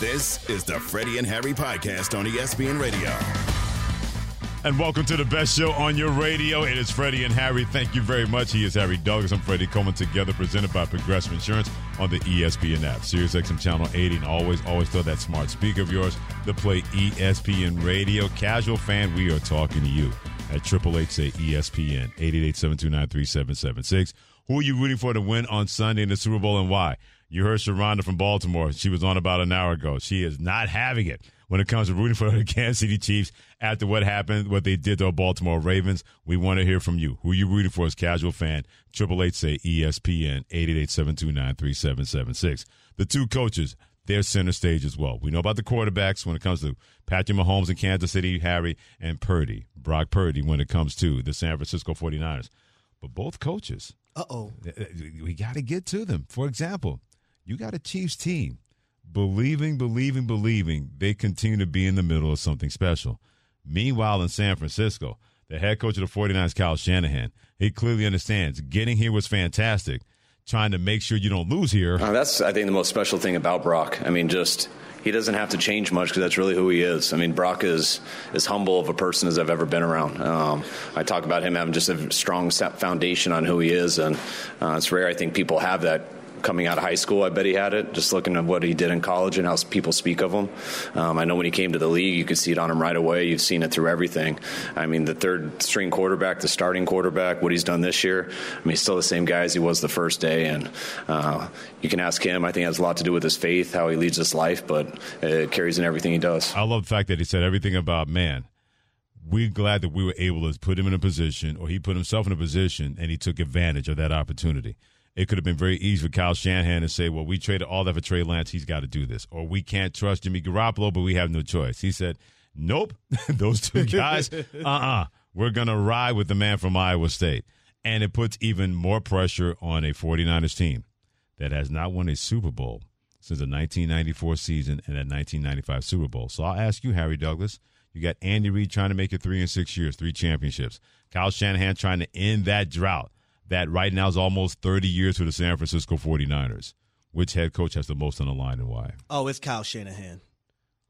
This is the Freddie and Harry podcast on ESPN Radio. And welcome to the best show on your radio. It is Freddie and Harry. Thank you very much. He is Harry Douglas. I'm Freddie Coleman together, presented by Progressive Insurance on the ESPN app. Sirius XM Channel 80. And always, always throw that smart speaker of yours to play ESPN Radio. Casual fan, we are talking to you at Triple H ESPN 888-729-3776. Who are you rooting for to win on Sunday in the Super Bowl and why? You heard Sharonda from Baltimore. She was on about an hour ago. She is not having it when it comes to rooting for the Kansas City Chiefs after what happened, what they did to the Baltimore Ravens. We want to hear from you. Who are you rooting for as casual fan? Triple Eight say ESPN 888-729-3776. The two coaches, they're center stage as well. We know about the quarterbacks when it comes to Patrick Mahomes in Kansas City, Harry, and Purdy, Brock Purdy when it comes to the San Francisco 49ers. But both coaches. Uh-oh. We got to get to them. For example, you got a Chiefs team believing, believing, believing they continue to be in the middle of something special. Meanwhile, in San Francisco, the head coach of the 49ers, Kyle Shanahan, he clearly understands getting here was fantastic. Trying to make sure you don't lose here. Uh, that's, I think, the most special thing about Brock. I mean, just he doesn't have to change much because that's really who he is. I mean, Brock is as humble of a person as I've ever been around. Um, I talk about him having just a strong foundation on who he is, and uh, it's rare. I think people have that coming out of high school, I bet he had it. Just looking at what he did in college and how people speak of him. Um, I know when he came to the league, you could see it on him right away. You've seen it through everything. I mean, the third string quarterback, the starting quarterback, what he's done this year. I mean, he's still the same guy as he was the first day. And uh, you can ask him. I think it has a lot to do with his faith, how he leads his life, but it carries in everything he does. I love the fact that he said everything about man we're glad that we were able to put him in a position, or he put himself in a position, and he took advantage of that opportunity it could have been very easy for Kyle Shanahan to say, well, we traded all that for Trey Lance. He's got to do this. Or we can't trust Jimmy Garoppolo, but we have no choice. He said, nope, those two guys, uh uh-uh. uh, we are going to ride with the man from Iowa State. And it puts even more pressure on a 49ers team that has not won a Super Bowl since the 1994 season and that 1995 Super Bowl. So I'll ask you, Harry Douglas. You got Andy Reid trying to make it three in six years, three championships. Kyle Shanahan trying to end that drought that right now is almost 30 years for the San Francisco 49ers. Which head coach has the most on the line and why? Oh, it's Kyle Shanahan.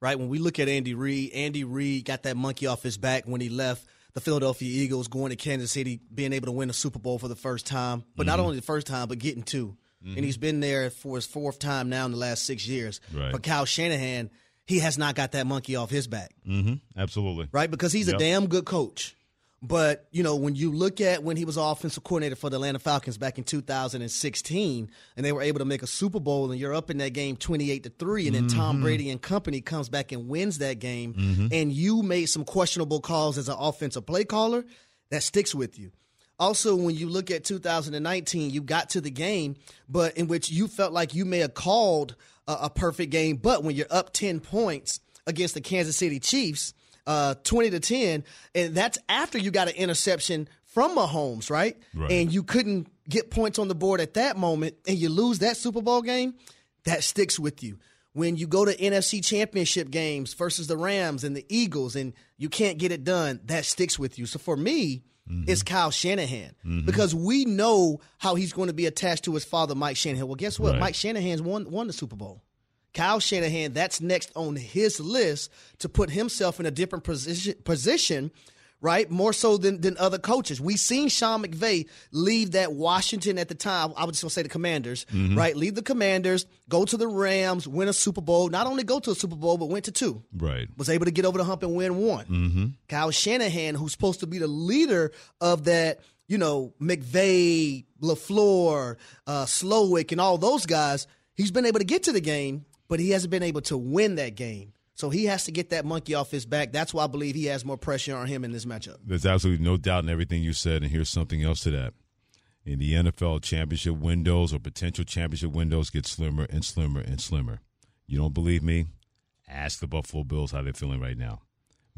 Right? When we look at Andy Reid, Andy Reid got that monkey off his back when he left the Philadelphia Eagles, going to Kansas City, being able to win a Super Bowl for the first time. But mm-hmm. not only the first time, but getting 2 mm-hmm. And he's been there for his fourth time now in the last six years. Right. But Kyle Shanahan, he has not got that monkey off his back. Mm-hmm. Absolutely. Right? Because he's yep. a damn good coach. But, you know, when you look at when he was offensive coordinator for the Atlanta Falcons back in 2016 and they were able to make a Super Bowl and you're up in that game 28 to 3 and then mm-hmm. Tom Brady and company comes back and wins that game mm-hmm. and you made some questionable calls as an offensive play caller, that sticks with you. Also, when you look at 2019, you got to the game, but in which you felt like you may have called a, a perfect game, but when you're up 10 points against the Kansas City Chiefs, uh, 20 to 10. And that's after you got an interception from Mahomes, right? right? And you couldn't get points on the board at that moment and you lose that Super Bowl game, that sticks with you. When you go to NFC championship games versus the Rams and the Eagles and you can't get it done, that sticks with you. So for me, mm-hmm. it's Kyle Shanahan mm-hmm. because we know how he's going to be attached to his father, Mike Shanahan. Well, guess what? Right. Mike Shanahan's won, won the Super Bowl. Kyle Shanahan, that's next on his list to put himself in a different position, position right? More so than, than other coaches. we seen Sean McVay leave that Washington at the time. I was just gonna say the Commanders, mm-hmm. right? Leave the Commanders, go to the Rams, win a Super Bowl. Not only go to a Super Bowl, but went to two. Right. Was able to get over the hump and win one. Mm-hmm. Kyle Shanahan, who's supposed to be the leader of that, you know, McVay, LaFleur, uh, Slowik, and all those guys, he's been able to get to the game but he hasn't been able to win that game. So he has to get that monkey off his back. That's why I believe he has more pressure on him in this matchup. There's absolutely no doubt in everything you said, and here's something else to that. In the NFL, championship windows or potential championship windows get slimmer and slimmer and slimmer. You don't believe me? Ask the Buffalo Bills how they're feeling right now.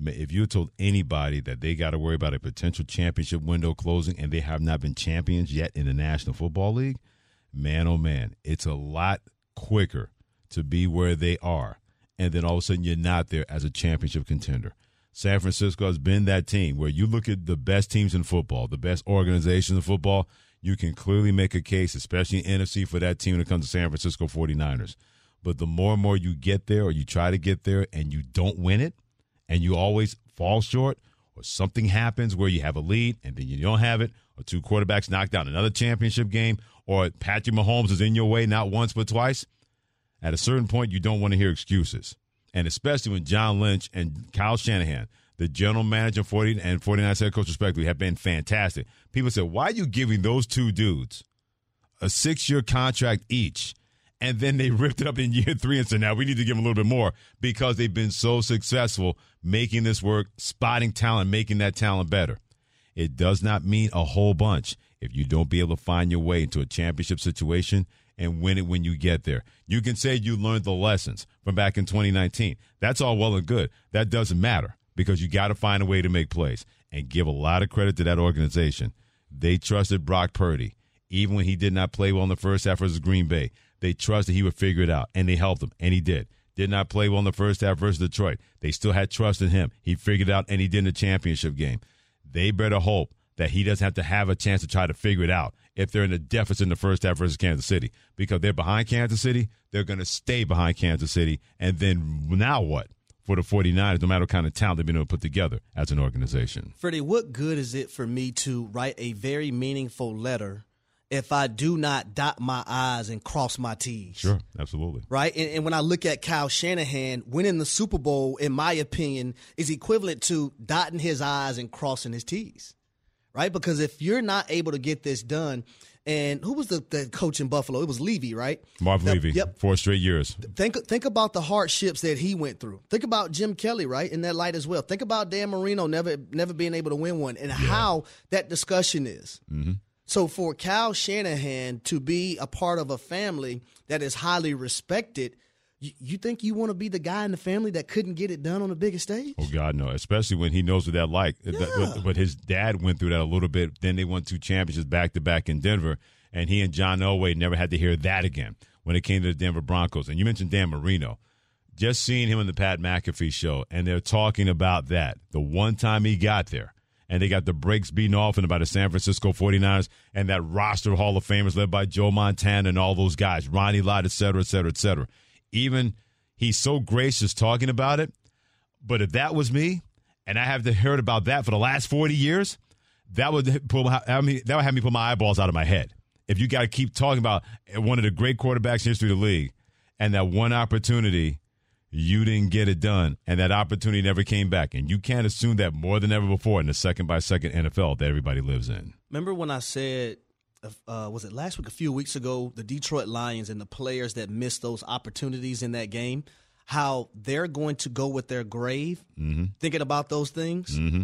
If you told anybody that they got to worry about a potential championship window closing and they have not been champions yet in the National Football League, man, oh man, it's a lot quicker to be where they are. And then all of a sudden you're not there as a championship contender. San Francisco has been that team where you look at the best teams in football, the best organizations in football, you can clearly make a case, especially in NFC, for that team when it comes to San Francisco 49ers. But the more and more you get there or you try to get there and you don't win it and you always fall short or something happens where you have a lead and then you don't have it or two quarterbacks knocked down another championship game or Patrick Mahomes is in your way not once but twice, at a certain point you don't want to hear excuses. And especially when John Lynch and Kyle Shanahan, the general manager 40 and 49 head coach respectively have been fantastic. People said, "Why are you giving those two dudes a 6-year contract each?" and then they ripped it up in year three and said, now we need to give them a little bit more because they've been so successful making this work, spotting talent, making that talent better. It does not mean a whole bunch if you don't be able to find your way into a championship situation and win it when you get there. You can say you learned the lessons from back in 2019. That's all well and good. That doesn't matter because you got to find a way to make plays and give a lot of credit to that organization. They trusted Brock Purdy even when he did not play well in the first half versus Green Bay. They trusted he would figure it out, and they helped him, and he did. Did not play well in the first half versus Detroit. They still had trust in him. He figured it out, and he did in the championship game. They better hope that he doesn't have to have a chance to try to figure it out if they're in a deficit in the first half versus Kansas City. Because they're behind Kansas City, they're going to stay behind Kansas City. And then now what? For the 49ers, no matter what kind of talent they've been able to put together as an organization. Freddie, what good is it for me to write a very meaningful letter if I do not dot my I's and cross my T's. Sure, absolutely. Right? And, and, when I look at Kyle Shanahan, winning the Super Bowl, in my opinion, is equivalent to dotting his I's and crossing his T's. Right? Because if you're not able to get this done, and who was the, the coach in Buffalo? It was Levy, right? Marv Levy. Yep. Four straight years. Think think about the hardships that he went through. Think about Jim Kelly, right? In that light as well. Think about Dan Marino never never being able to win one and yeah. how that discussion is. Mm-hmm. So for Cal Shanahan to be a part of a family that is highly respected, you, you think you want to be the guy in the family that couldn't get it done on the biggest stage? Oh God, no! Especially when he knows what that like. Yeah. But his dad went through that a little bit. Then they won two championships back to back in Denver, and he and John Elway never had to hear that again when it came to the Denver Broncos. And you mentioned Dan Marino. Just seeing him in the Pat McAfee show, and they're talking about that. The one time he got there, and they got the brakes beaten off and about the San Francisco 49ers and that roster of Hall of Famers led by Joe Montana and all those guys, Ronnie Lott, et cetera, et cetera, et cetera. Even he's so gracious talking about it. But if that was me and I have to heard about that for the last 40 years, that would pull I mean, that would have me pull my eyeballs out of my head. If you got to keep talking about one of the great quarterbacks in history of the league and that one opportunity you didn't get it done, and that opportunity never came back. And you can't assume that more than ever before in the second by second NFL that everybody lives in. Remember when I said, uh, was it last week, a few weeks ago, the Detroit Lions and the players that missed those opportunities in that game, how they're going to go with their grave, mm-hmm. thinking about those things? Mm-hmm.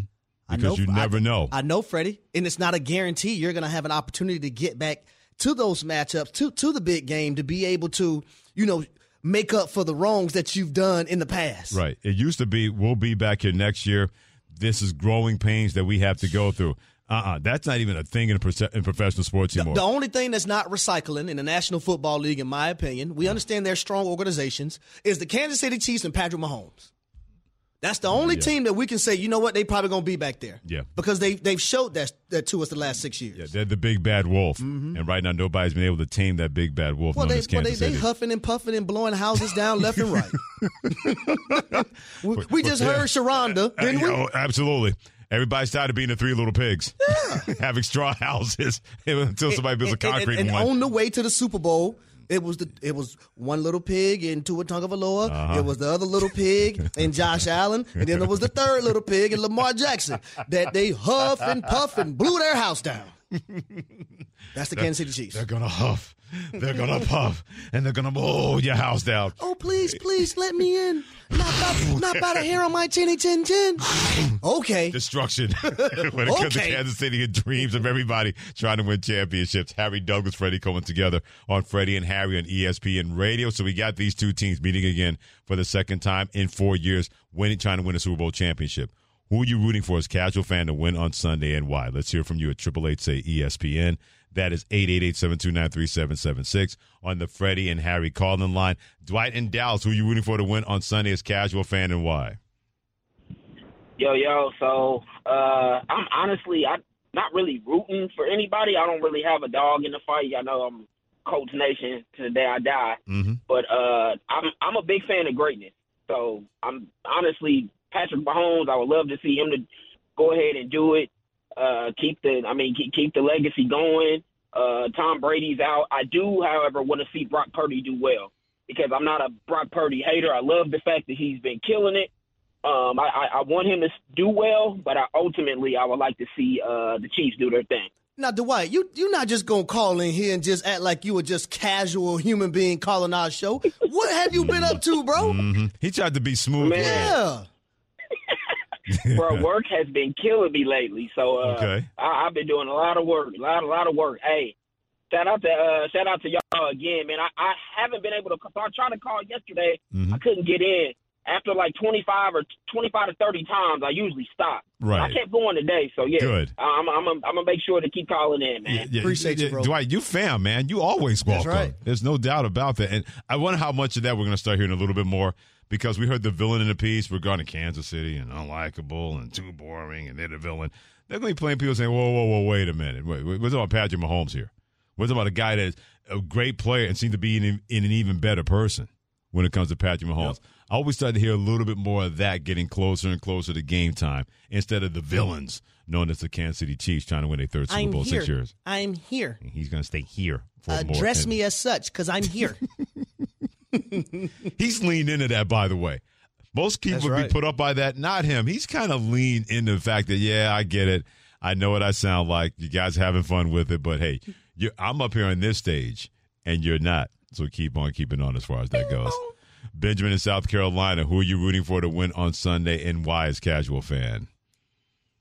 Because know, you never I, know. I know, Freddie, and it's not a guarantee you're going to have an opportunity to get back to those matchups, to to the big game, to be able to, you know, make up for the wrongs that you've done in the past. Right. It used to be we'll be back here next year. This is growing pains that we have to go through. Uh-uh. That's not even a thing in, in professional sports anymore. The, the, only thing that's not recycling in the National Football League, in my opinion, we understand they're strong organizations, is the Kansas City Chiefs and Patrick Mahomes. That's the only yeah. team that we can say, you know what, they probably gonna be back there. Yeah, because they they've showed that that to us the last six years. Yeah, they're the big bad wolf, mm-hmm. and right now nobody's been able to tame that big bad wolf. Well, they, well, they, they huffing and puffing and blowing houses down left and right. we, we, just heard Sharonda, didn't we? Oh, absolutely. Everybody's tired of being the three little pigs, yeah. having straw houses until somebody builds a concrete and, and, and on the way to the Super Bowl, it was the it was one little pig in Tua Tagovailoa. Uh-huh. It was the other little pig and Josh Allen, and then there was the third little pig and Lamar Jackson that they huff and puff and blew their house down. That's the Kansas City Chiefs. They're gonna huff, they're gonna puff, and they're gonna blow your house down. Oh please, please let me in. Not about, not about a hair on my chinny chin chin. Okay. Destruction. when it comes to Kansas City and dreams of everybody trying to win championships. Harry Douglas, Freddie Coleman together on Freddie and Harry on ESPN Radio. So we got these two teams meeting again for the second time in four years, winning, trying to win a Super Bowl championship. Who are you rooting for as casual fan to win on Sunday and why? Let's hear from you at Triple Eight say ESPN. That is 888-729-3776 on the Freddie and Harry calling line. Dwight and Dallas, who are you rooting for to win on Sunday as casual fan and why? Yo, yo, so uh, I'm honestly I not really rooting for anybody. I don't really have a dog in the fight. I know I'm Colts Nation to the day I die. Mm-hmm. But uh, I'm I'm a big fan of greatness. So I'm honestly Patrick Mahomes. I would love to see him to go ahead and do it. Uh, keep the I mean keep, keep the legacy going. Uh, Tom Brady's out. I do, however, want to see Brock Purdy do well because I'm not a Brock Purdy hater. I love the fact that he's been killing it. Um, I, I, I want him to do well, but I, ultimately I would like to see uh, the Chiefs do their thing. Now, Dwight, you you're not just gonna call in here and just act like you were just casual human being calling our show. What have you been up to, bro? Mm-hmm. He tried to be smooth. Man. Yeah. Bro, work has been killing me lately, so uh, Okay. I, I've been doing a lot of work, a lot, a lot of work. Hey, shout out to uh, shout out to y'all again, man. I, I haven't been able to. So I tried to call yesterday, Mhm. I couldn't get in. After like 25 or 25 to 30 times, I usually stop. Right. I kept going today, so yeah. Good. I'm, I'm, I'm gonna make sure to keep calling in, man. Yeah, yeah, Appreciate you, yeah, bro. Dwight, you fam, man. You always That's welcome. right. There's no doubt about that. And I wonder how much of that we're going to start hearing a little bit more because we heard the villain in the piece regarding Kansas City and unlikable and too boring and they're the villain. They're going to be playing people saying, whoa, whoa, whoa, wait a minute. Wait, wait, talking about Patrick Mahomes here. Talking about a guy that's a great player and seems to be in, in an even better person when it comes to Patrick Mahomes. I always start to hear a little bit more of that getting closer and closer to game time instead of the villains known as the Kansas City Chiefs trying to win a third Super I'm Bowl six years. I'm here. And he's going to stay here for uh, more. Address me as such, because I'm here. He's leaned into that, by the way. Most people That's would right. be put up by that. Not him. He's kind of leaned into the fact that, yeah, I get it. I know what I sound like. You guys having fun with it, but hey, you I'm up here on this stage and you're not. So keep on keeping on as far as that goes. Benjamin in South Carolina, who are you rooting for to win on Sunday and why as casual fan?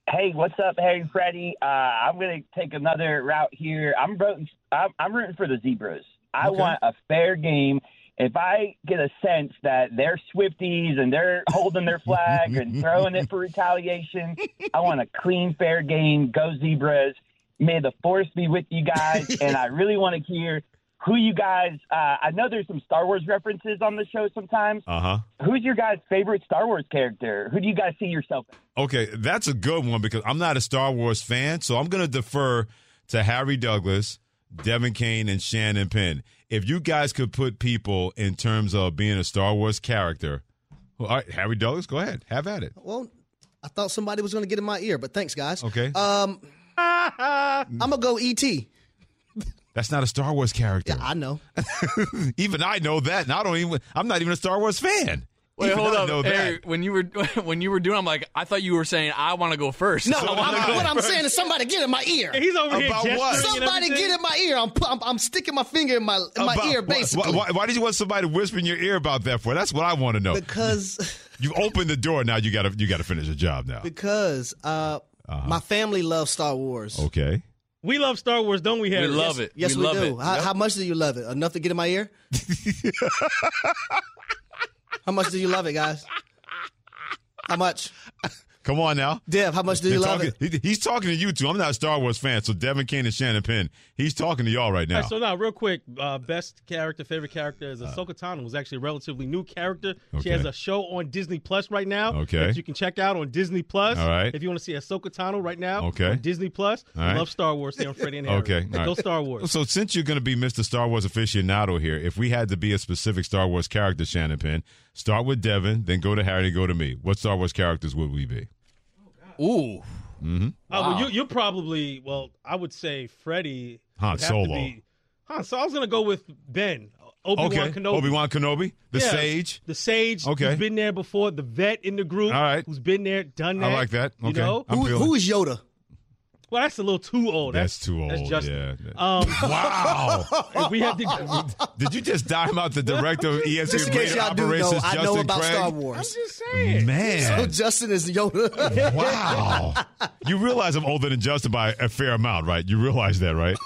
Hey, what's up, Harry Freddie? Uh, I'm going to take another route here. I'm rooting. I'm, I'm rooting for the zebras. I Okay. want a fair game. If I get a sense that they're Swifties and they're holding their flag and throwing it for retaliation, I want a clean, fair game. Go zebras! May the force be with you guys. and I really want to hear who you guys. Uh, I know there's some Star Wars references on the show sometimes. Uh huh. Who's your guys' favorite Star Wars character? Who do you guys see yourself? as? Okay, that's a good one because I'm not a Star Wars fan, so I'm going to defer to Harry Douglas, Devin Kane, and Shannon Penn. If you guys could put people in terms of being a Star Wars character, well, all right, Harry Douglas, go ahead, have at it. well, I thought somebody was going to get in my ear, but thanks, guys. Okay, Um, I'm gonna go ET. that's not a Star Wars character. Yeah, I know. even I know that, and I don't even. I'm not even a Star Wars fan. Wait, Even hold I up. know Harry, when you were when you were doing, I'm like, I thought you were saying I want to go first. No, I I'm- go what I'm first. saying is somebody get in my ear. He's over here About gesturing what? Somebody get in my ear. I'm, I'm I'm sticking my finger in my in my ear, basically. Why, why did you want somebody to whisper in your ear about that for? That's what I want to know. Because You opened the door. Now you got to you got to finish the job now. because uh, Uh-huh. my family loves Star Wars. Okay. We love Star Wars, don't we, We Harry? love it. Yes, we, we, love do. it. How, Yep. how much do you love it? Enough to get in my ear? how much do you love it, guys? How much? Come on now. Dev, how much do you He's love talking, it? he- he's talking to you two. I'm not a Star Wars fan, so Devin Kane and Shannon Penn. He's talking to y'all right now. All right, so now, real quick, uh, best character, favorite character is Uh. Ahsoka Tano, who's actually a relatively new character. She has a show on Disney Plus right now. Okay. That you can check out on Disney Plus. All right. If you want to see Ahsoka Tano right now. Okay. On Disney Plus. All right. Love Star Wars. Stay on Freddie and Harry. Okay, all Go. Star Wars. So since you're going to be Mr. Star Wars aficionado here, if we had to be a specific Star Wars character, Shannon Penn, start with Devin, then go to Harry, go to me. What Star Wars characters would we be? Ooh, Uh, well, you, you're probably, well, I would say Freddie. Han would have to Solo. be- Han, so I was going to go with Ben. Obi-Wan okay. Kenobi. Obi Wan Kenobi, the Yeah, Sage. The Sage. Okay. Who's been there before. The vet in the group. All right. Who's been there, done that. I like that. You Okay. know? Who, who is Yoda? Well, that's a little too old. That's too old. That's Justin. yeah. Um, wow. we had to, Did you just dime out the director of ESPN Just in case Radio y'all do know, Operations, I know about Craig? Star Wars. just saying. Man. So Justin is Yoda. Wow. you realize I'm older than Justin by a fair amount, right? You realize that, right?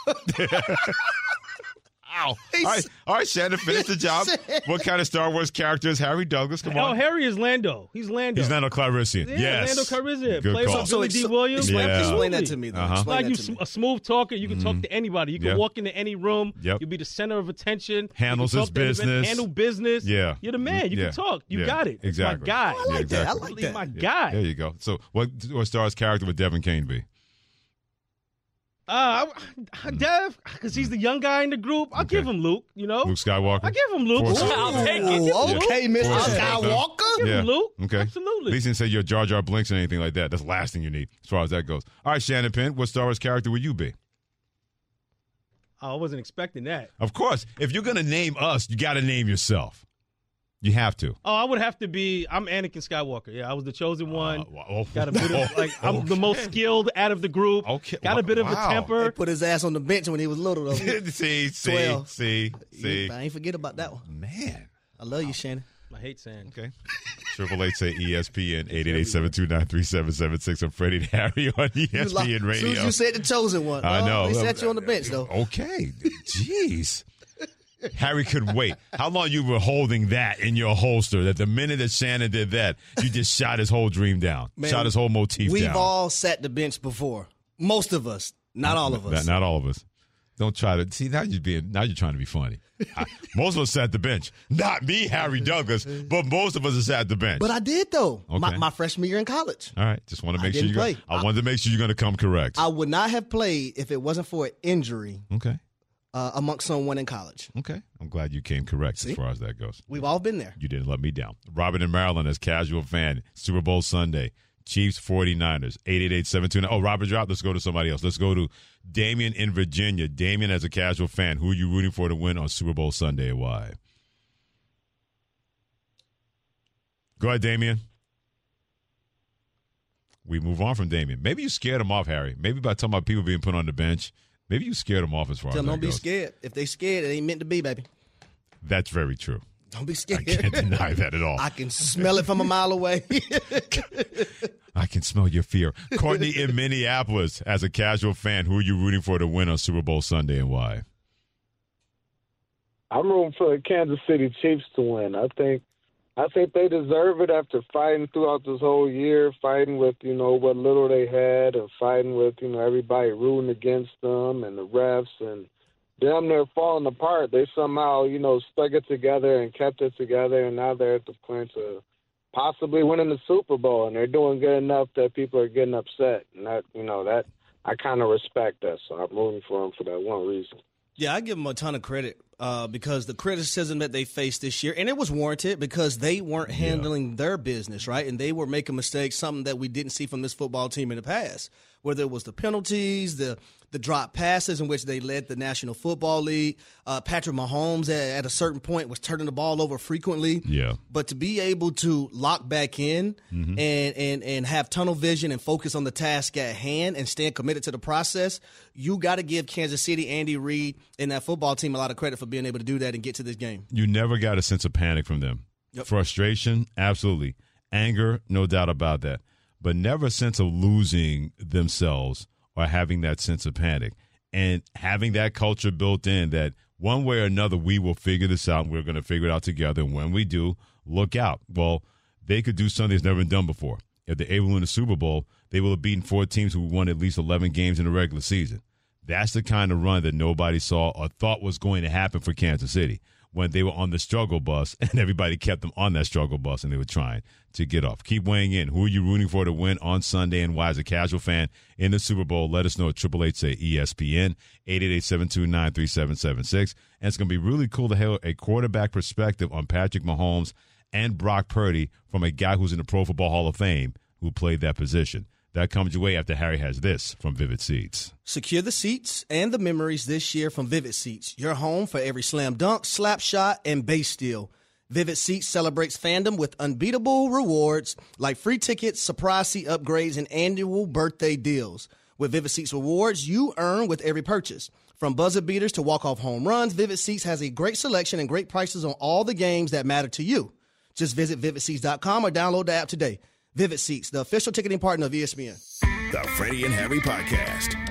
Ow. All right, all right, Shannon, finish the job. What kind of Star Wars character is Harry Douglas? Come on. Oh, on. Harry is Lando. He's Lando. He's Lando Calrissian. Yeah, yes. Lando Calrissian. Good Plays call. on Billy Dee Williams. Explain, Yeah. explain that to me, though. Uh-huh. Explain Like you, to me. a smooth talker, you can talk to anybody. You can Yep. walk into any room. Yep. You'll be the center of attention. Handles his talk anybody, business. Handle business. Yeah. You're the man. You Yeah. can talk. You Yeah. got it. It's Exactly. my guy. I like Yeah, that. I like that. my Yeah. guy. There you go. So, what what Star Wars character would Devin Kane be? Uh, Dev, because he's the young guy in the group. I'll Okay. give him Luke. You know, Luke Skywalker. I give him Luke. Force- I'll take it. Ooh, okay, Mr. Force- Skywalker. Give him Luke. Okay. Absolutely. At least he didn't say you're Jar Jar Binks or anything like that. That's the last thing you need as far as that goes. All right, Shannon Penn, what Star Wars character would you be? Oh, I wasn't expecting that. Of course, if you're going to name us, you got to name yourself. You have to. Oh, I would have to be. I'm Anakin Skywalker. Yeah, I was the chosen one. Uh, well, oh, Got a bit of like I'm the most skilled out of the group. Okay, Got a bit of a temper. Put his ass on the bench when he was little, though. see, see, Twelve. see, see. I ain't forget about that one. Man. I love you, Shannon. I hate sand. Okay. Triple eight say ESPN eight eight eight seven two nine three seven seven six. I'm Freddie and Harry on E You lo- ESPN As soon Radio. as you said the chosen one, I oh, know. They set you on the bench, though. Okay. Jeez. Harry could wait. How long you were holding that in your holster that the minute that Shannon did that, you just shot his whole dream down, Man, shot his whole motif We've down. all sat the bench before. Most of us, not all of us. Not, not all of us. Don't try to see now. You're being now. You're trying to be funny. I- most of us sat the bench. Not me, Harry Douglas, but most of us are sat the bench. But I did though. My, Okay. my freshman year in college, all right, just want to I make sure didn't you. Play. I wanted to make sure you're going to come correct. I would not have played if it wasn't for an injury okay, uh, amongst someone in college. okay. I'm glad you came correct See? as far as that goes. We've all been there. You didn't let me down. Robin in Maryland as casual fan. Super Bowl Sunday. Chiefs 49ers. 888-729. Oh, Robert dropped. Let's go to somebody else. Let's go to Damien in Virginia. Damien as a casual fan. Who are you rooting for to win on Super Bowl Sunday why? Go ahead, Damien. We move on from Damien. Maybe you scared him off, Harry. Maybe by talking about people being put on the bench, maybe you scared them off as far Tell as them that don't be goes. scared. If they scared, it ain't meant to be, baby. That's very true. Don't be scared. I can't deny that at all. I can smell it from a mile away. I can smell your fear. Courtney in Minneapolis, as a casual fan, who are you rooting for to win on Super Bowl Sunday and why? I'm rooting for the Kansas City Chiefs to win. I think I think they deserve it after fighting throughout this whole year, fighting with, you know, what little they had and fighting with, you know, everybody rooting against them and the refs and them they're falling apart. They somehow, you know, stuck it together and kept it together and now they're at the point of possibly winning the Super Bowl and they're doing good enough that people are getting upset. And that you know, that I kinda respect that, so I'm rooting for them for that one reason. Yeah, I give them a ton of credit uh, because the criticism that they faced this year, and it was warranted because they weren't handling their business right, and they were making mistakes, something that we didn't see from this football team in the past. Whether it was the penalties, the the drop passes in which they led the National Football League, uh, Patrick Mahomes at, at a certain point was turning the ball over frequently. Yeah. But to be able to lock back in Mm-hmm. and, and and have tunnel vision and focus on the task at hand and stand committed to the process, you got to give Kansas City, Andy Reid, and that football team a lot of credit for being able to do that and get to this game. You never got a sense of panic from them. Frustration, absolutely. Anger, no doubt about that. But never a sense of losing themselves or having that sense of panic. And having that culture built in that one way or another, we will figure this out and we're going to figure it out together. And when we do, look out. Well, they could do something that's never been done before. If they're able to win the Super Bowl, they will have beaten four teams who won at least 11 games in the regular season. That's the kind of run that nobody saw or thought was going to happen for Kansas City when they were on the struggle bus and everybody kept them on that struggle bus and they were trying to get off. Keep weighing in. Who are you rooting for to win on Sunday and why as a casual fan in the Super Bowl? Let us know at Triple Eight say ESPN, 888-729-3776. And it's going to be really cool to have a quarterback perspective on Patrick Mahomes and Brock Purdy from a guy who's in the Pro Football Hall of Fame who played that position. That comes your way after Harry has this from Vivid Seats. Secure the seats and the memories this year from Vivid Seats, your home for every slam dunk, slap shot, and base steal. Vivid Seats celebrates fandom with unbeatable rewards like free tickets, surprise seat upgrades, and annual birthday deals. With Vivid Seats rewards, you earn with every purchase. From buzzer beaters to walk-off home runs, Vivid Seats has a great selection and great prices on all the games that matter to you. Just visit vividseats.com or download the app today. Vivid Seats, the official ticketing partner of ESPN. The Freddie and Harry Podcast.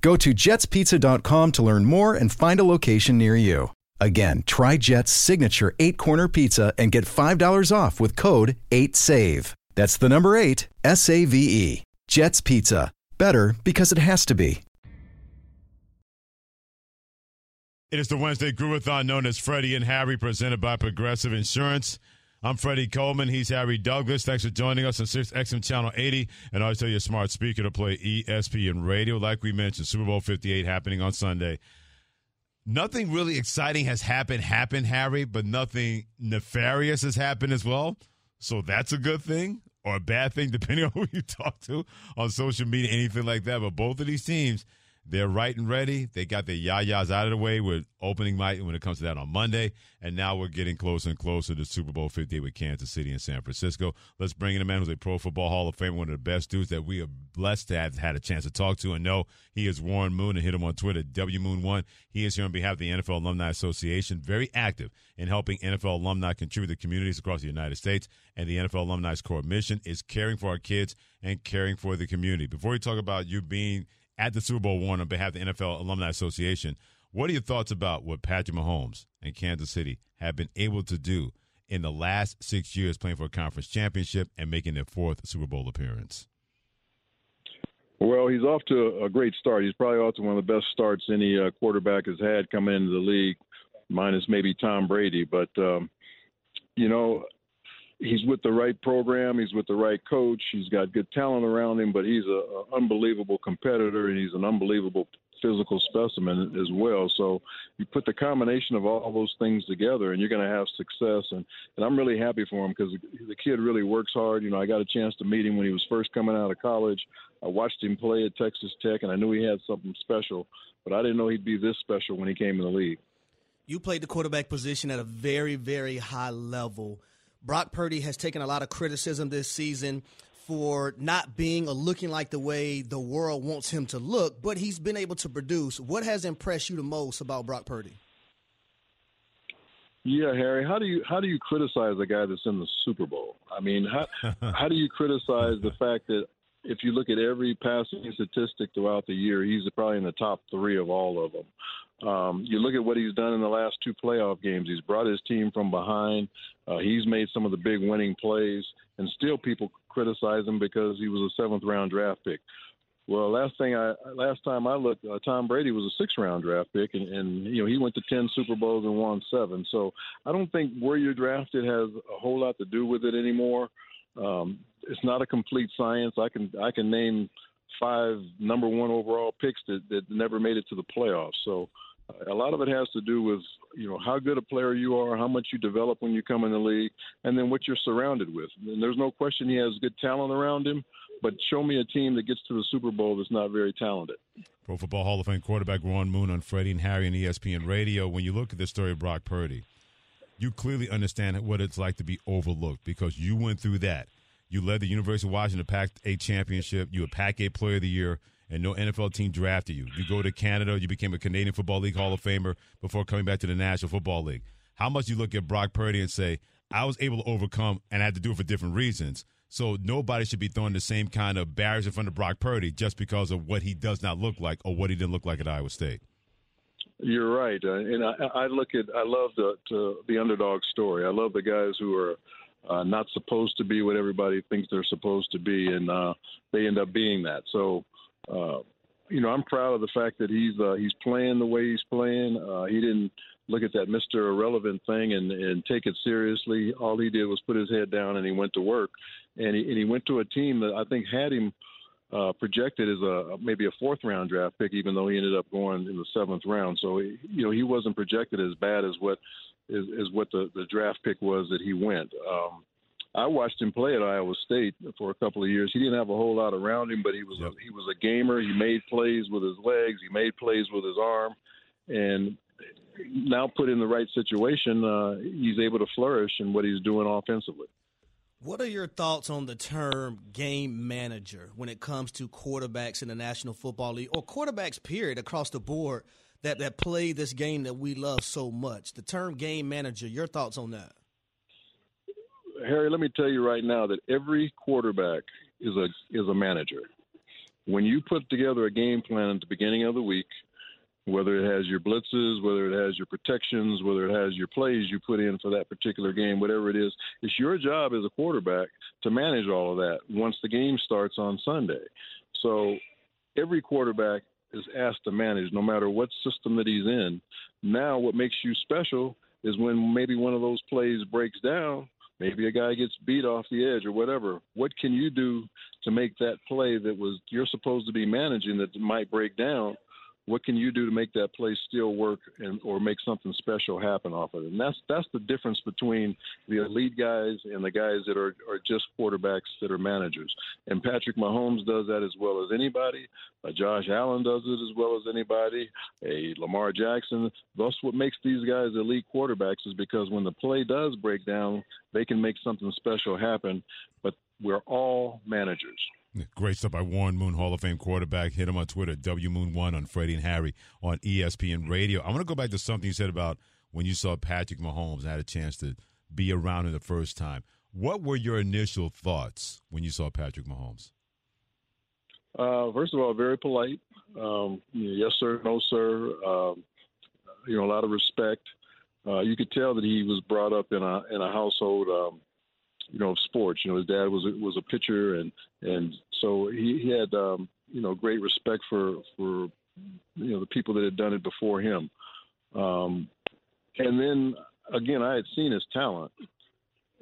Go to jetspizza.com to learn more and find a location near you. Again, try Jet's signature eight corner pizza and get $5 off with code 8SAVE. That's the number eight, S A V E. Jet's Pizza. Better because it has to be. It is the Wednesday Groovathon known as Freddie and Harry, presented by Progressive Insurance. I'm Freddie Coleman. He's Harry Douglas. Thanks for joining us on Sirius XM Channel 80. And I always tell you smart speaker to play ESPN Radio. Like we mentioned, Super Bowl 58 happening on Sunday. Nothing really exciting has happened, happened, Harry, but nothing nefarious has happened as well. So that's a good thing or a bad thing, depending on who you talk to on social media, anything like that. But both of these teams – they're right and ready. They got their yayas out of the way with opening night when it comes to that on Monday. And now we're getting closer and closer to Super Bowl 50 with Kansas City and San Francisco. Let's bring in a man who's a Pro Football Hall of Fame, one of the best dudes that we are blessed to have had a chance to talk to and know. He is Warren Moon and hit him on Twitter, WMoon1. He is here on behalf of the NFL Alumni Association, very active in helping NFL alumni contribute to communities across the United States. And the NFL Alumni's core mission is caring for our kids and caring for the community. Before we talk about you being – at the Super Bowl one on behalf of the NFL Alumni Association. What are your thoughts about what Patrick Mahomes and Kansas City have been able to do in the last six years playing for a conference championship and making their fourth Super Bowl appearance? Well, he's off to a great start. He's probably off to one of the best starts any uh, quarterback has had coming into the league, minus maybe Tom Brady. But, um, you know, he's with the right program. He's with the right coach. He's got good talent around him, but he's an unbelievable competitor and he's an unbelievable physical specimen as well. So you put the combination of all those things together, and you're going to have success. And and I'm really happy for him because the kid really works hard. You know, I got a chance to meet him when he was first coming out of college. I watched him play at Texas Tech, and I knew he had something special, but I didn't know he'd be this special when he came in the league. You played the quarterback position at a very, very high level. Brock Purdy has taken a lot of criticism this season for not being or looking like the way the world wants him to look, but he's been able to produce. What has impressed you the most about Brock Purdy? Yeah, Harry, how do you how do you criticize a guy that's in the Super Bowl? I mean, how how do you criticize the fact that if you look at every passing statistic throughout the year, he's probably in the top three of all of them. Um, you look at what he's done in the last two playoff games. He's brought his team from behind. Uh, he's made some of the big winning plays, and still people criticize him because he was a seventh round draft pick. Well, last thing I last time I looked, uh, Tom Brady was a six round draft pick, and, and you know he went to ten Super Bowls and won seven. So I don't think where you're drafted has a whole lot to do with it anymore. Um, it's not a complete science. I can I can name five number one overall picks that, that never made it to the playoffs. So a lot of it has to do with you know how good a player you are, how much you develop when you come in the league, and then what you're surrounded with. And there's no question he has good talent around him, but show me a team that gets to the Super Bowl that's not very talented. Pro Football Hall of Fame quarterback Warren Moon on Freddie and Harry and ESPN Radio. When you look at the story of Brock Purdy, you clearly understand what it's like to be overlooked because you went through that. You led the University of Washington to Pac 8 championship. You were Pac 8 Player of the Year and no NFL team drafted you. You go to Canada, you became a Canadian Football League Hall of Famer before coming back to the National Football League. How much you look at Brock Purdy and say, I was able to overcome and I had to do it for different reasons. So nobody should be throwing the same kind of barriers in front of Brock Purdy just because of what he does not look like or what he didn't look like at Iowa State. You're right, uh, and I, I look at I love the to, the underdog story. I love the guys who are uh, not supposed to be what everybody thinks they're supposed to be, and uh, they end up being that. So uh, you know, I'm proud of the fact that he's uh, he's playing the way he's playing. Uh, he didn't look at that Mr. Irrelevant thing and, and take it seriously. All he did was put his head down and he went to work. And he, and he went to a team that I think had him uh, projected as a maybe a fourth round draft pick, even though he ended up going in the seventh round. So he, you know he wasn't projected as bad as what is, is what the, the draft pick was that he went. Um, I watched him play at Iowa State for a couple of years. He didn't have a whole lot around him, but he was yep. a, he was a gamer. He made plays with his legs. He made plays with his arm, and now put in the right situation, uh, he's able to flourish in what he's doing offensively. What are your thoughts on the term game manager when it comes to quarterbacks in the National Football League or quarterbacks, period, across the board that, that play this game that we love so much? The term game manager, your thoughts on that? Harry, let me tell you right now that every quarterback is a is a manager. When you put together a game plan at the beginning of the week, whether it has your blitzes, whether it has your protections, whether it has your plays you put in for that particular game, whatever it is, it's your job as a quarterback to manage all of that once the game starts on Sunday. So every quarterback is asked to manage no matter what system that he's in. Now, what makes you special is when maybe one of those plays breaks down, maybe a guy gets beat off the edge or whatever. What can you do to make that play that was you're supposed to be managing that might break down? What can you do to make that play still work and or make something special happen off of it? And that's that's the difference between the elite guys and the guys that are, are just quarterbacks that are managers. And Patrick Mahomes does that as well as anybody. Uh, Josh Allen does it as well as anybody. A Lamar Jackson. That's what makes these guys elite quarterbacks is because when the play does break down, they can make something special happen. But we're all managers. Great stuff by Warren Moon, Hall of Fame quarterback. Hit him on Twitter, WMoon1 on Freddie and Harry on ESPN Radio. I want to go back to something you said about when you saw Patrick Mahomes and had a chance to be around him the first time. What were your initial thoughts when you saw Patrick Mahomes? Uh, first of all, very polite. Um, yes, sir, no, sir. Um, you know, a lot of respect. Uh, you could tell that he was brought up in a in a household um, you know, of sports. You know, his dad was a, was a pitcher, and and so he, he had um, you know great respect for for you know the people that had done it before him. Um, and then again, I had seen his talent,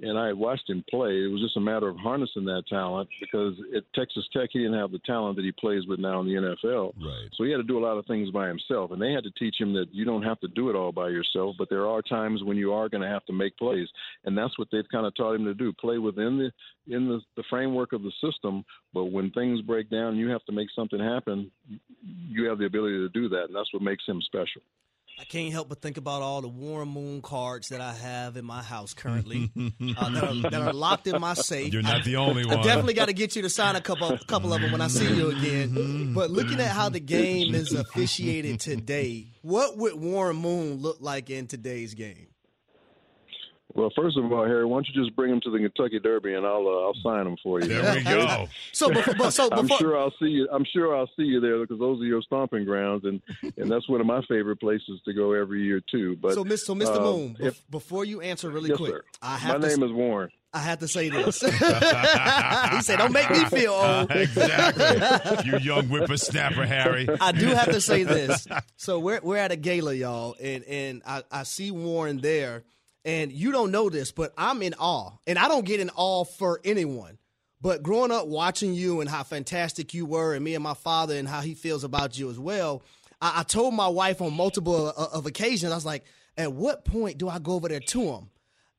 and I watched him play. It was just a matter of harnessing that talent because at Texas Tech he didn't have the talent that he plays with now in the NFL. Right. So he had to do a lot of things by himself, and they had to teach him that you don't have to do it all by yourself. But there are times when you are going to have to make plays, and that's what they've kind of taught him to do: play within the in the, the framework of the system. But when things break down, and you have to make something happen. You have the ability to do that, and that's what makes him special. I can't help but think about all the Warren Moon cards that I have in my house currently uh, that, are, that, are, locked in my safe. You're not the only one. I definitely got to get you to sign a couple, a couple of them when I see you again. But looking at how the game is officiated today, what would Warren Moon look like in today's game? Well, first of all, Harry, why don't you just bring him to the Kentucky Derby and I'll uh, I'll sign him for you. There we go. so, before, so before, I'm sure I'll see you. I'm sure I'll see you there because those are your stomping grounds, and and that's one of my favorite places to go every year too. But so, Mr. So Mr. Uh, Moon, if, before you answer really yes, quick, sir. I have my to, name is Warren. I have to say this. he said, "Don't make me feel old." exactly, you young whippersnapper, Harry. I do have to say this. So we're we're at a gala, y'all, and and I, I see Warren there and you don't know this, but I'm in awe. And I don't get in awe for anyone. But growing up watching you and how fantastic you were, and me and my father and how he feels about you as well, I, I told my wife on multiple uh, of occasions, I was like, at what point do I go over there to him?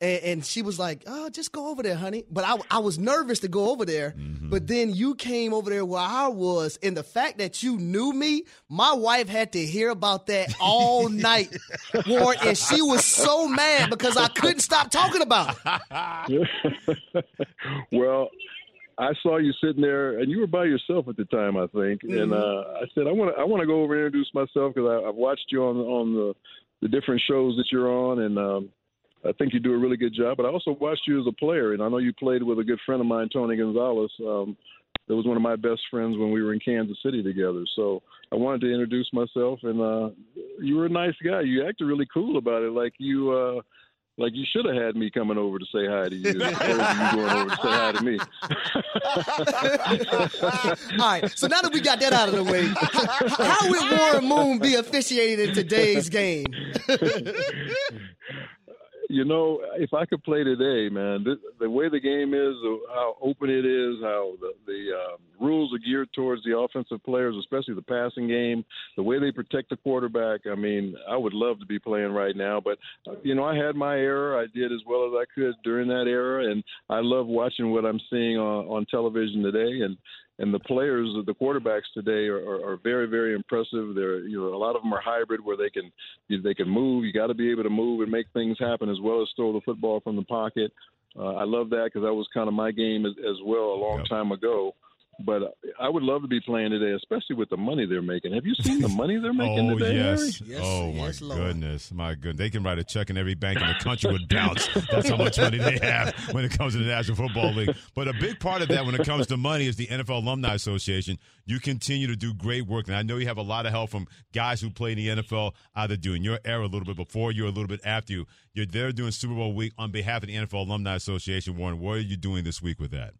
And, and, she was like, "Oh, just go over there, honey." But I, I was nervous to go over there. Mm-hmm. But then you came over there where I was, and the fact that you knew me, my wife had to hear about that all night, Warren, and she was so mad because I couldn't stop talking about it. well, I saw you sitting there, and you were by yourself at the time, I think. Mm-hmm. And uh, I said, "I want to, I want to go over and introduce myself because I've watched you on on the the different shows that you're on, and." Um, I think you do a really good job. But I also watched you as a player, and I know you played with a good friend of mine, Tony Gonzalez. Um, that was one of my best friends when we were in Kansas City together. So I wanted to introduce myself, and uh, you were a nice guy. You acted really cool about it, like you. Uh, like you should have had me coming over to say hi to you, as opposed to you going over to say hi to me. All right. So now that we got that out of the way, how, how would Warren Moon be officiated in today's game? you know, if I could play today, man, the, the way the game is, how open it is, how the, the uh, rules are geared towards the offensive players, especially the passing game, the way they protect the quarterback. I mean, I would love to be playing right now, but uh, you know, I had my era. I did as well as I could during that era, and I love watching what I'm seeing on, on television today. And and the players, the quarterbacks today are, are, are very, very impressive. They're, you know, a lot of them are hybrid where they can, they can move. You got to be able to move and make things happen as well as throw the football from the pocket. Uh, I love that because that was kind of my game as, as well a long yep. time ago. But I would love to be playing today, especially with the money they're making. Have you seen the money they're oh, making oh, today? Yes. yes. Oh my yes, goodness, my goodness! They can write a check, and every bank in the country would bounce. That's how much money they have when it comes to the National Football League. But a big part of that, when it comes to money, is the NFL Alumni Association. You continue to do great work, and I know you have a lot of help from guys who play in the NFL, either doing your era a little bit before you, or a little bit after you. You're there doing Super Bowl week on behalf of the NFL Alumni Association. Warren, what are you doing this week with that?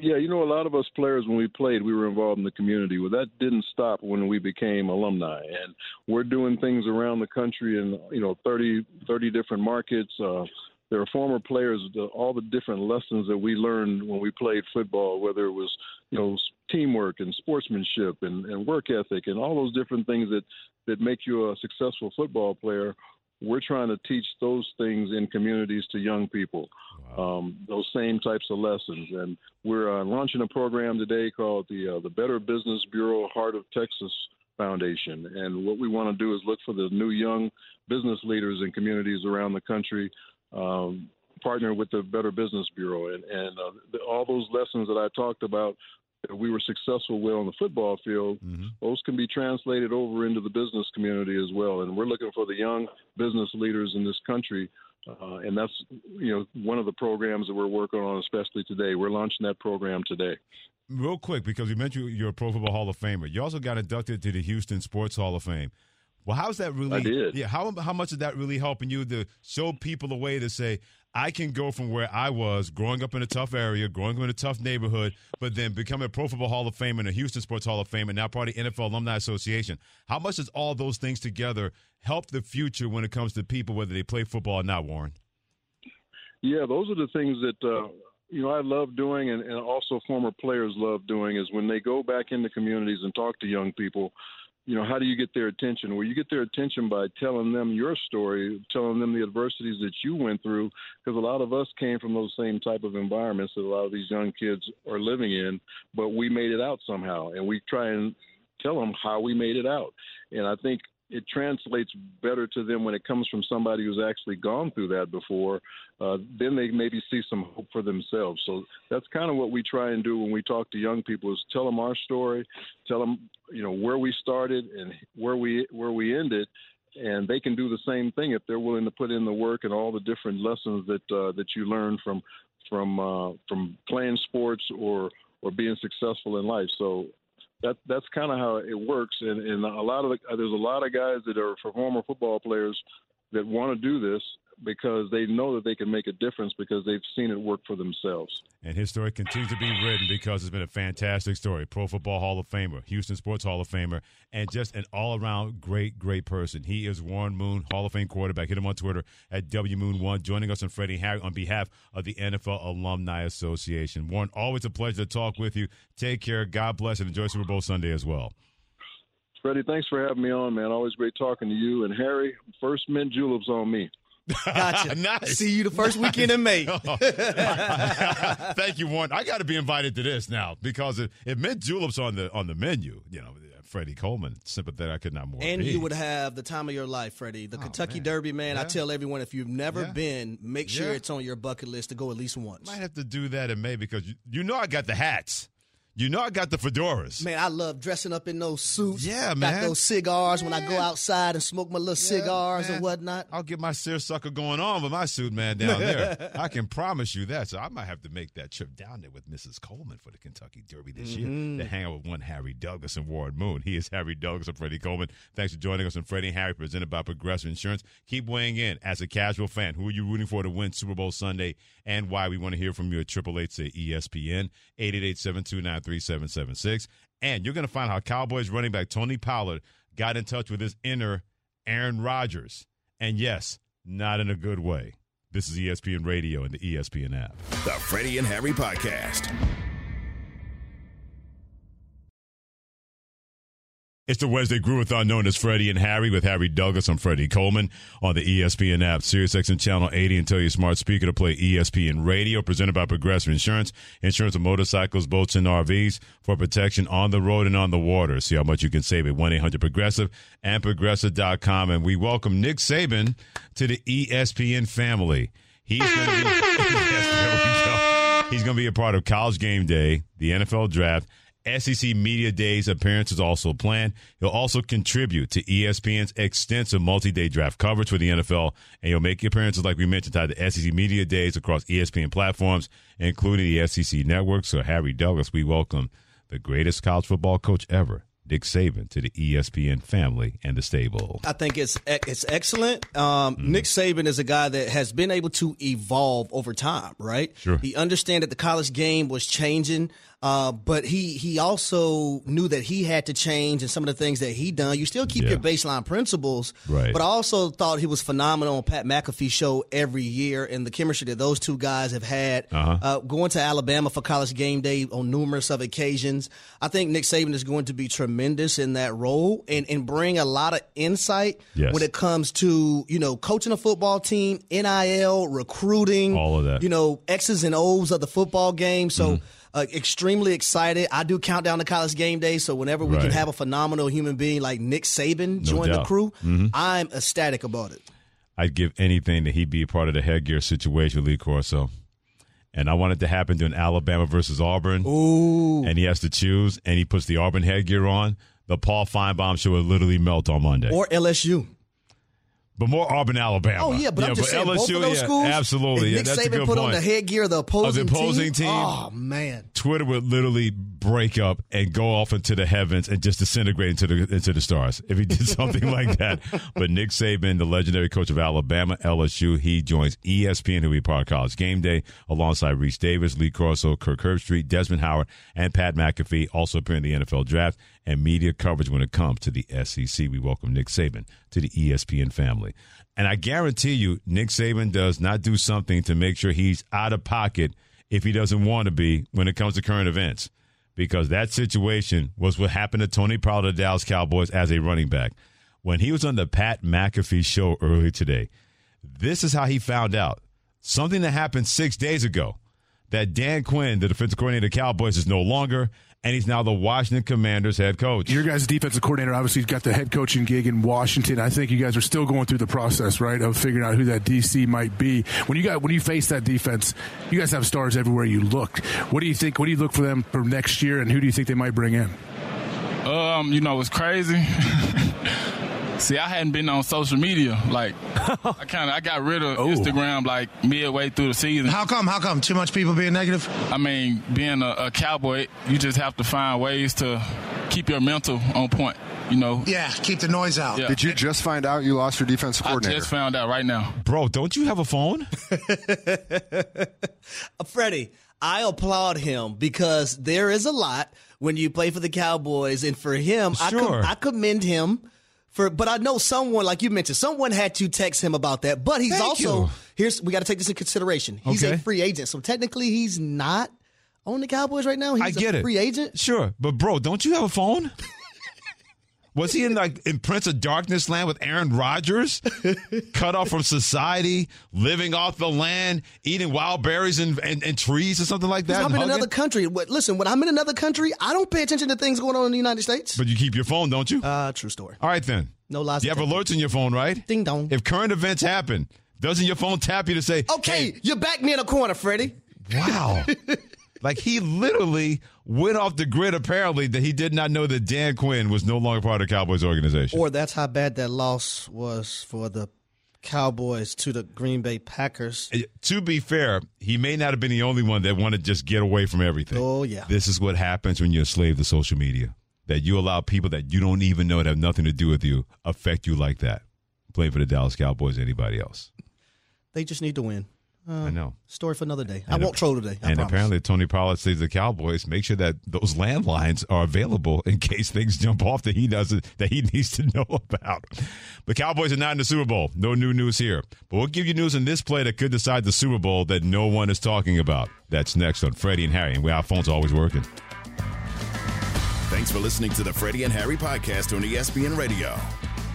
Yeah, you know, a lot of us players, when we played, we were involved in the community. Well, that didn't stop when we became alumni, and we're doing things around the country in you know 30, 30 different markets. Uh, there are former players, the, all the different lessons that we learned when we played football, whether it was you know teamwork and sportsmanship and, and work ethic and all those different things that that make you a successful football player we're trying to teach those things in communities to young people, wow. um, those same types of lessons. And we're uh, launching a program today called the uh, the Better Business Bureau Heart of Texas Foundation. And what we want to do is look for the new young business leaders in communities around the country. Um, partner with the Better Business Bureau, and and uh, the, all those lessons that I talked about that we were successful with on the football field, mm-hmm. those can be translated over into the business community as well. And we're looking for the young business leaders in this country. Uh, and that's you know one of the programs that we're working on, especially today. We're launching that program today. Real quick, because you mentioned you're a Pro Football Hall of Famer. You also got inducted to the Houston Sports Hall of Fame. Well, how's that really? I did. Yeah, how how much is that really helping you to show people a way to say, I can go from where I was, growing up in a tough area, growing up in a tough neighborhood, but then becoming a Pro Football Hall of Fame and a Houston Sports Hall of Fame, and now part of the NFL Alumni Association. How much does all those things together help the future when it comes to people, whether they play football or not, Warren? Yeah, those are the things that uh, you know I love doing, and, and also former players love doing. Is when they go back into communities and talk to young people you know, how do you get their attention? Well, you get their attention by telling them your story, telling them the adversities that you went through, because a lot of us came from those same type of environments that a lot of these young kids are living in, but we made it out somehow, and we try and tell them how we made it out. And I think it translates better to them when it comes from somebody who's actually gone through that before. Uh, then they maybe see some hope for themselves. So that's kind of what we try and do when we talk to young people: is tell them our story, tell them you know where we started and where we where we ended, and they can do the same thing if they're willing to put in the work and all the different lessons that uh, that you learn from from uh, from playing sports or or being successful in life. So that that's kind of how it works. And, and a lot of the, there's a lot of guys that are former football players that want to do this because they know that they can make a difference because they've seen it work for themselves. And his story continues to be written because it's been a fantastic story. Pro Football Hall of Famer, Houston Sports Hall of Famer, and just an all around great, great person. He is Warren Moon, Hall of Fame quarterback. Hit him on Twitter at WMoon1, joining us on Freddie Harry on behalf of the NFL Alumni Association. Warren, always a pleasure to talk with you. Take care. God bless and enjoy Super Bowl Sunday as well. Freddie, thanks for having me on, man. Always great talking to you. And Harry, first mint juleps on me. Gotcha. nice. See you the first weekend in May. Oh. Thank you, Warren. I got to be invited to this now because it, it mint juleps on the on the menu. You know, Freddie Coleman, sympathetic I could not more. And be. you would have the time of your life, Freddie. The oh, Kentucky man. Derby, man. Yeah. I tell everyone if you've never yeah. been, make sure yeah. it's on your bucket list to go at least once. Might have to do that in May because you, you know I got the hats. You know I got the fedoras. Man, I love dressing up in those suits. Yeah, man. Got those cigars yeah. when I go outside and smoke my little yeah, cigars man. and whatnot. I'll get my seersucker going on with my suit, man, down there. I can promise you that. So I might have to make that trip down there with Mrs. Coleman for the Kentucky Derby this mm-hmm. year to hang out with one Harry Douglas and Warren Moon. He is Harry Douglas and Freddie Coleman. Thanks for joining us on Freddie and Harry, presented by Progressive Insurance. Keep weighing in as a casual fan. Who are you rooting for to win Super Bowl Sunday and why? We want to hear from you at 888 say ESPN, 888 729 3776. And you're going to find how Cowboys running back Tony Pollard got in touch with his inner Aaron Rodgers. And yes, not in a good way. This is ESPN Radio and the ESPN app. The Freddie and Harry Podcast. It's the Wednesday Groovathon known as Freddie and Harry with Harry Douglas. I'm Freddie Coleman on the ESPN app, SiriusXM Channel 80, and tell your smart speaker to play ESPN Radio, presented by Progressive Insurance. Insurance of motorcycles, boats, and RVs for protection on the road and on the water. See how much you can save at 1-800-PROGRESSIVE and Progressive.com. And we welcome Nick Saban to the ESPN family. He's going to be... yes. He's going to be a part of College Game Day, the NFL Draft, SEC Media Days appearance is also planned. He'll also contribute to ESPN's extensive multi-day draft coverage for the NFL, and he'll make appearances, like we mentioned, tied to SEC Media Days across ESPN platforms, including the SEC Network. So, Harry Douglas, we welcome the greatest college football coach ever, Nick Saban to the ESPN family and the stable. I think it's it's excellent. Um, mm. Nick Saban is a guy that has been able to evolve over time, right? Sure. He understand that the college game was changing. Uh, but he he also knew that he had to change and some of the things that he done. You still keep yeah. your baseline principles, right? But I also thought he was phenomenal on Pat McAfee show every year, and the chemistry that those two guys have had. Uh-huh. Uh, going to Alabama for college game day on numerous of occasions, I think Nick Saban is going to be tremendous in that role and and bring a lot of insight yes. when it comes to you know coaching a football team, NIL, recruiting, all of that, you know X's and O's of the football game. So. Mm-hmm uh, extremely excited. I do count down to college game day, so whenever we right. can have a phenomenal human being like Nick Saban no join doubt. the crew, mm-hmm. I'm ecstatic about it. I'd give anything that he'd be a part of the headgear situation with Lee Corso. And I want it to happen during Alabama versus Auburn. Ooh. And he has to choose, and he puts the Auburn headgear on. The Paul Finebaum show will literally melt on Monday. Or LSU. But more Auburn, Alabama. Oh yeah, but yeah, I'm just but saying LSU, both of those yeah, schools. absolutely. Yeah, Nick that's Saban a good put point. on the headgear of the opposing, of the opposing team. Oh man, Twitter would literally break up and go off into the heavens and just disintegrate into the into the stars if he did something like that. But Nick Saban, the legendary coach of Alabama, LSU, he joins ESPN, who be part of College Game Day, alongside Rece Davis, Lee Corso, Kirk Herbstreit, Desmond Howard, and Pat McAfee, also appearing in the NFL Draft and media coverage when it comes to the SEC. We welcome Nick Saban to the ESPN family. And I guarantee you, Nick Saban does not do something to make sure he's out of pocket if he doesn't want to be when it comes to current events. Because that situation was what happened to Tony Pollard of the Dallas Cowboys as a running back. When he was on the Pat McAfee show earlier today, this is how he found out. Something that happened six days ago that Dan Quinn, the defensive coordinator of the Cowboys, is no longer and he's now the Washington Commanders head coach. Your guys' defensive coordinator obviously got the head coaching gig in Washington. I think you guys are still going through the process, right, of figuring out who that DC might be. When you got when you face that defense, you guys have stars everywhere you look. What do you think? What do you look for them for next year, and who do you think they might bring in? Um, you know, it's crazy. See, I hadn't been on social media. Like, I kind of I got rid of oh. Instagram like midway through the season. How come? How come? Too much people being negative? I mean, being a, a cowboy, you just have to find ways to keep your mental on point. You know. Yeah, keep the noise out. Yeah. Did you just find out you lost your defensive coordinator? I just found out right now. Bro, don't you have a phone? Freddie, I applaud him because there is a lot when you play for the Cowboys, and for him, sure. I, com- I commend him for, but I know someone, like you mentioned, someone had to text him about that. But he's Thank also you. here's we got to take this in consideration. He's Okay. a free agent, so technically he's not on the Cowboys right now. He's I get a it. free agent. Sure, but bro, don't you have a phone? Was he in like in Prince of Darkness land with Aaron Rodgers, cut off from society, living off the land, eating wild berries and, and, and trees or something like that? I'm in another country. What, listen, when I'm in another country, I don't pay attention to things going on in the United States. But you keep your phone, don't you? Uh, true story. All right then. No lies. You have alerts on your phone, right? Ding dong. If current events happen, doesn't your phone tap you to say, Okay, you back me in a corner, Freddie. Wow. like he literally went off the grid apparently that he did not know that Dan Quinn was no longer part of the Cowboys organization. Or that's how bad that loss was for the Cowboys to the Green Bay Packers. Uh, To be fair, he may not have been the only one that wanted to just get away from everything. Oh, yeah. This is what happens when you're a slave to social media. That you allow people that you don't even know that have nothing to do with you affect you like that. Playing for the Dallas Cowboys, anybody else. They just need to win. Uh, I know. Story for another day. I won't ap- troll today. I and promise. apparently, Tony Pollard says the Cowboys make sure that those landlines are available in case things jump off that he doesn't that he needs to know about. The Cowboys are not in the Super Bowl. No new news here, but we'll give you news in this play that could decide the Super Bowl that no one is talking about. That's next on Freddie and Harry, and where our phones are always working. Thanks for listening to the Freddie and Harry podcast on ESPN Radio.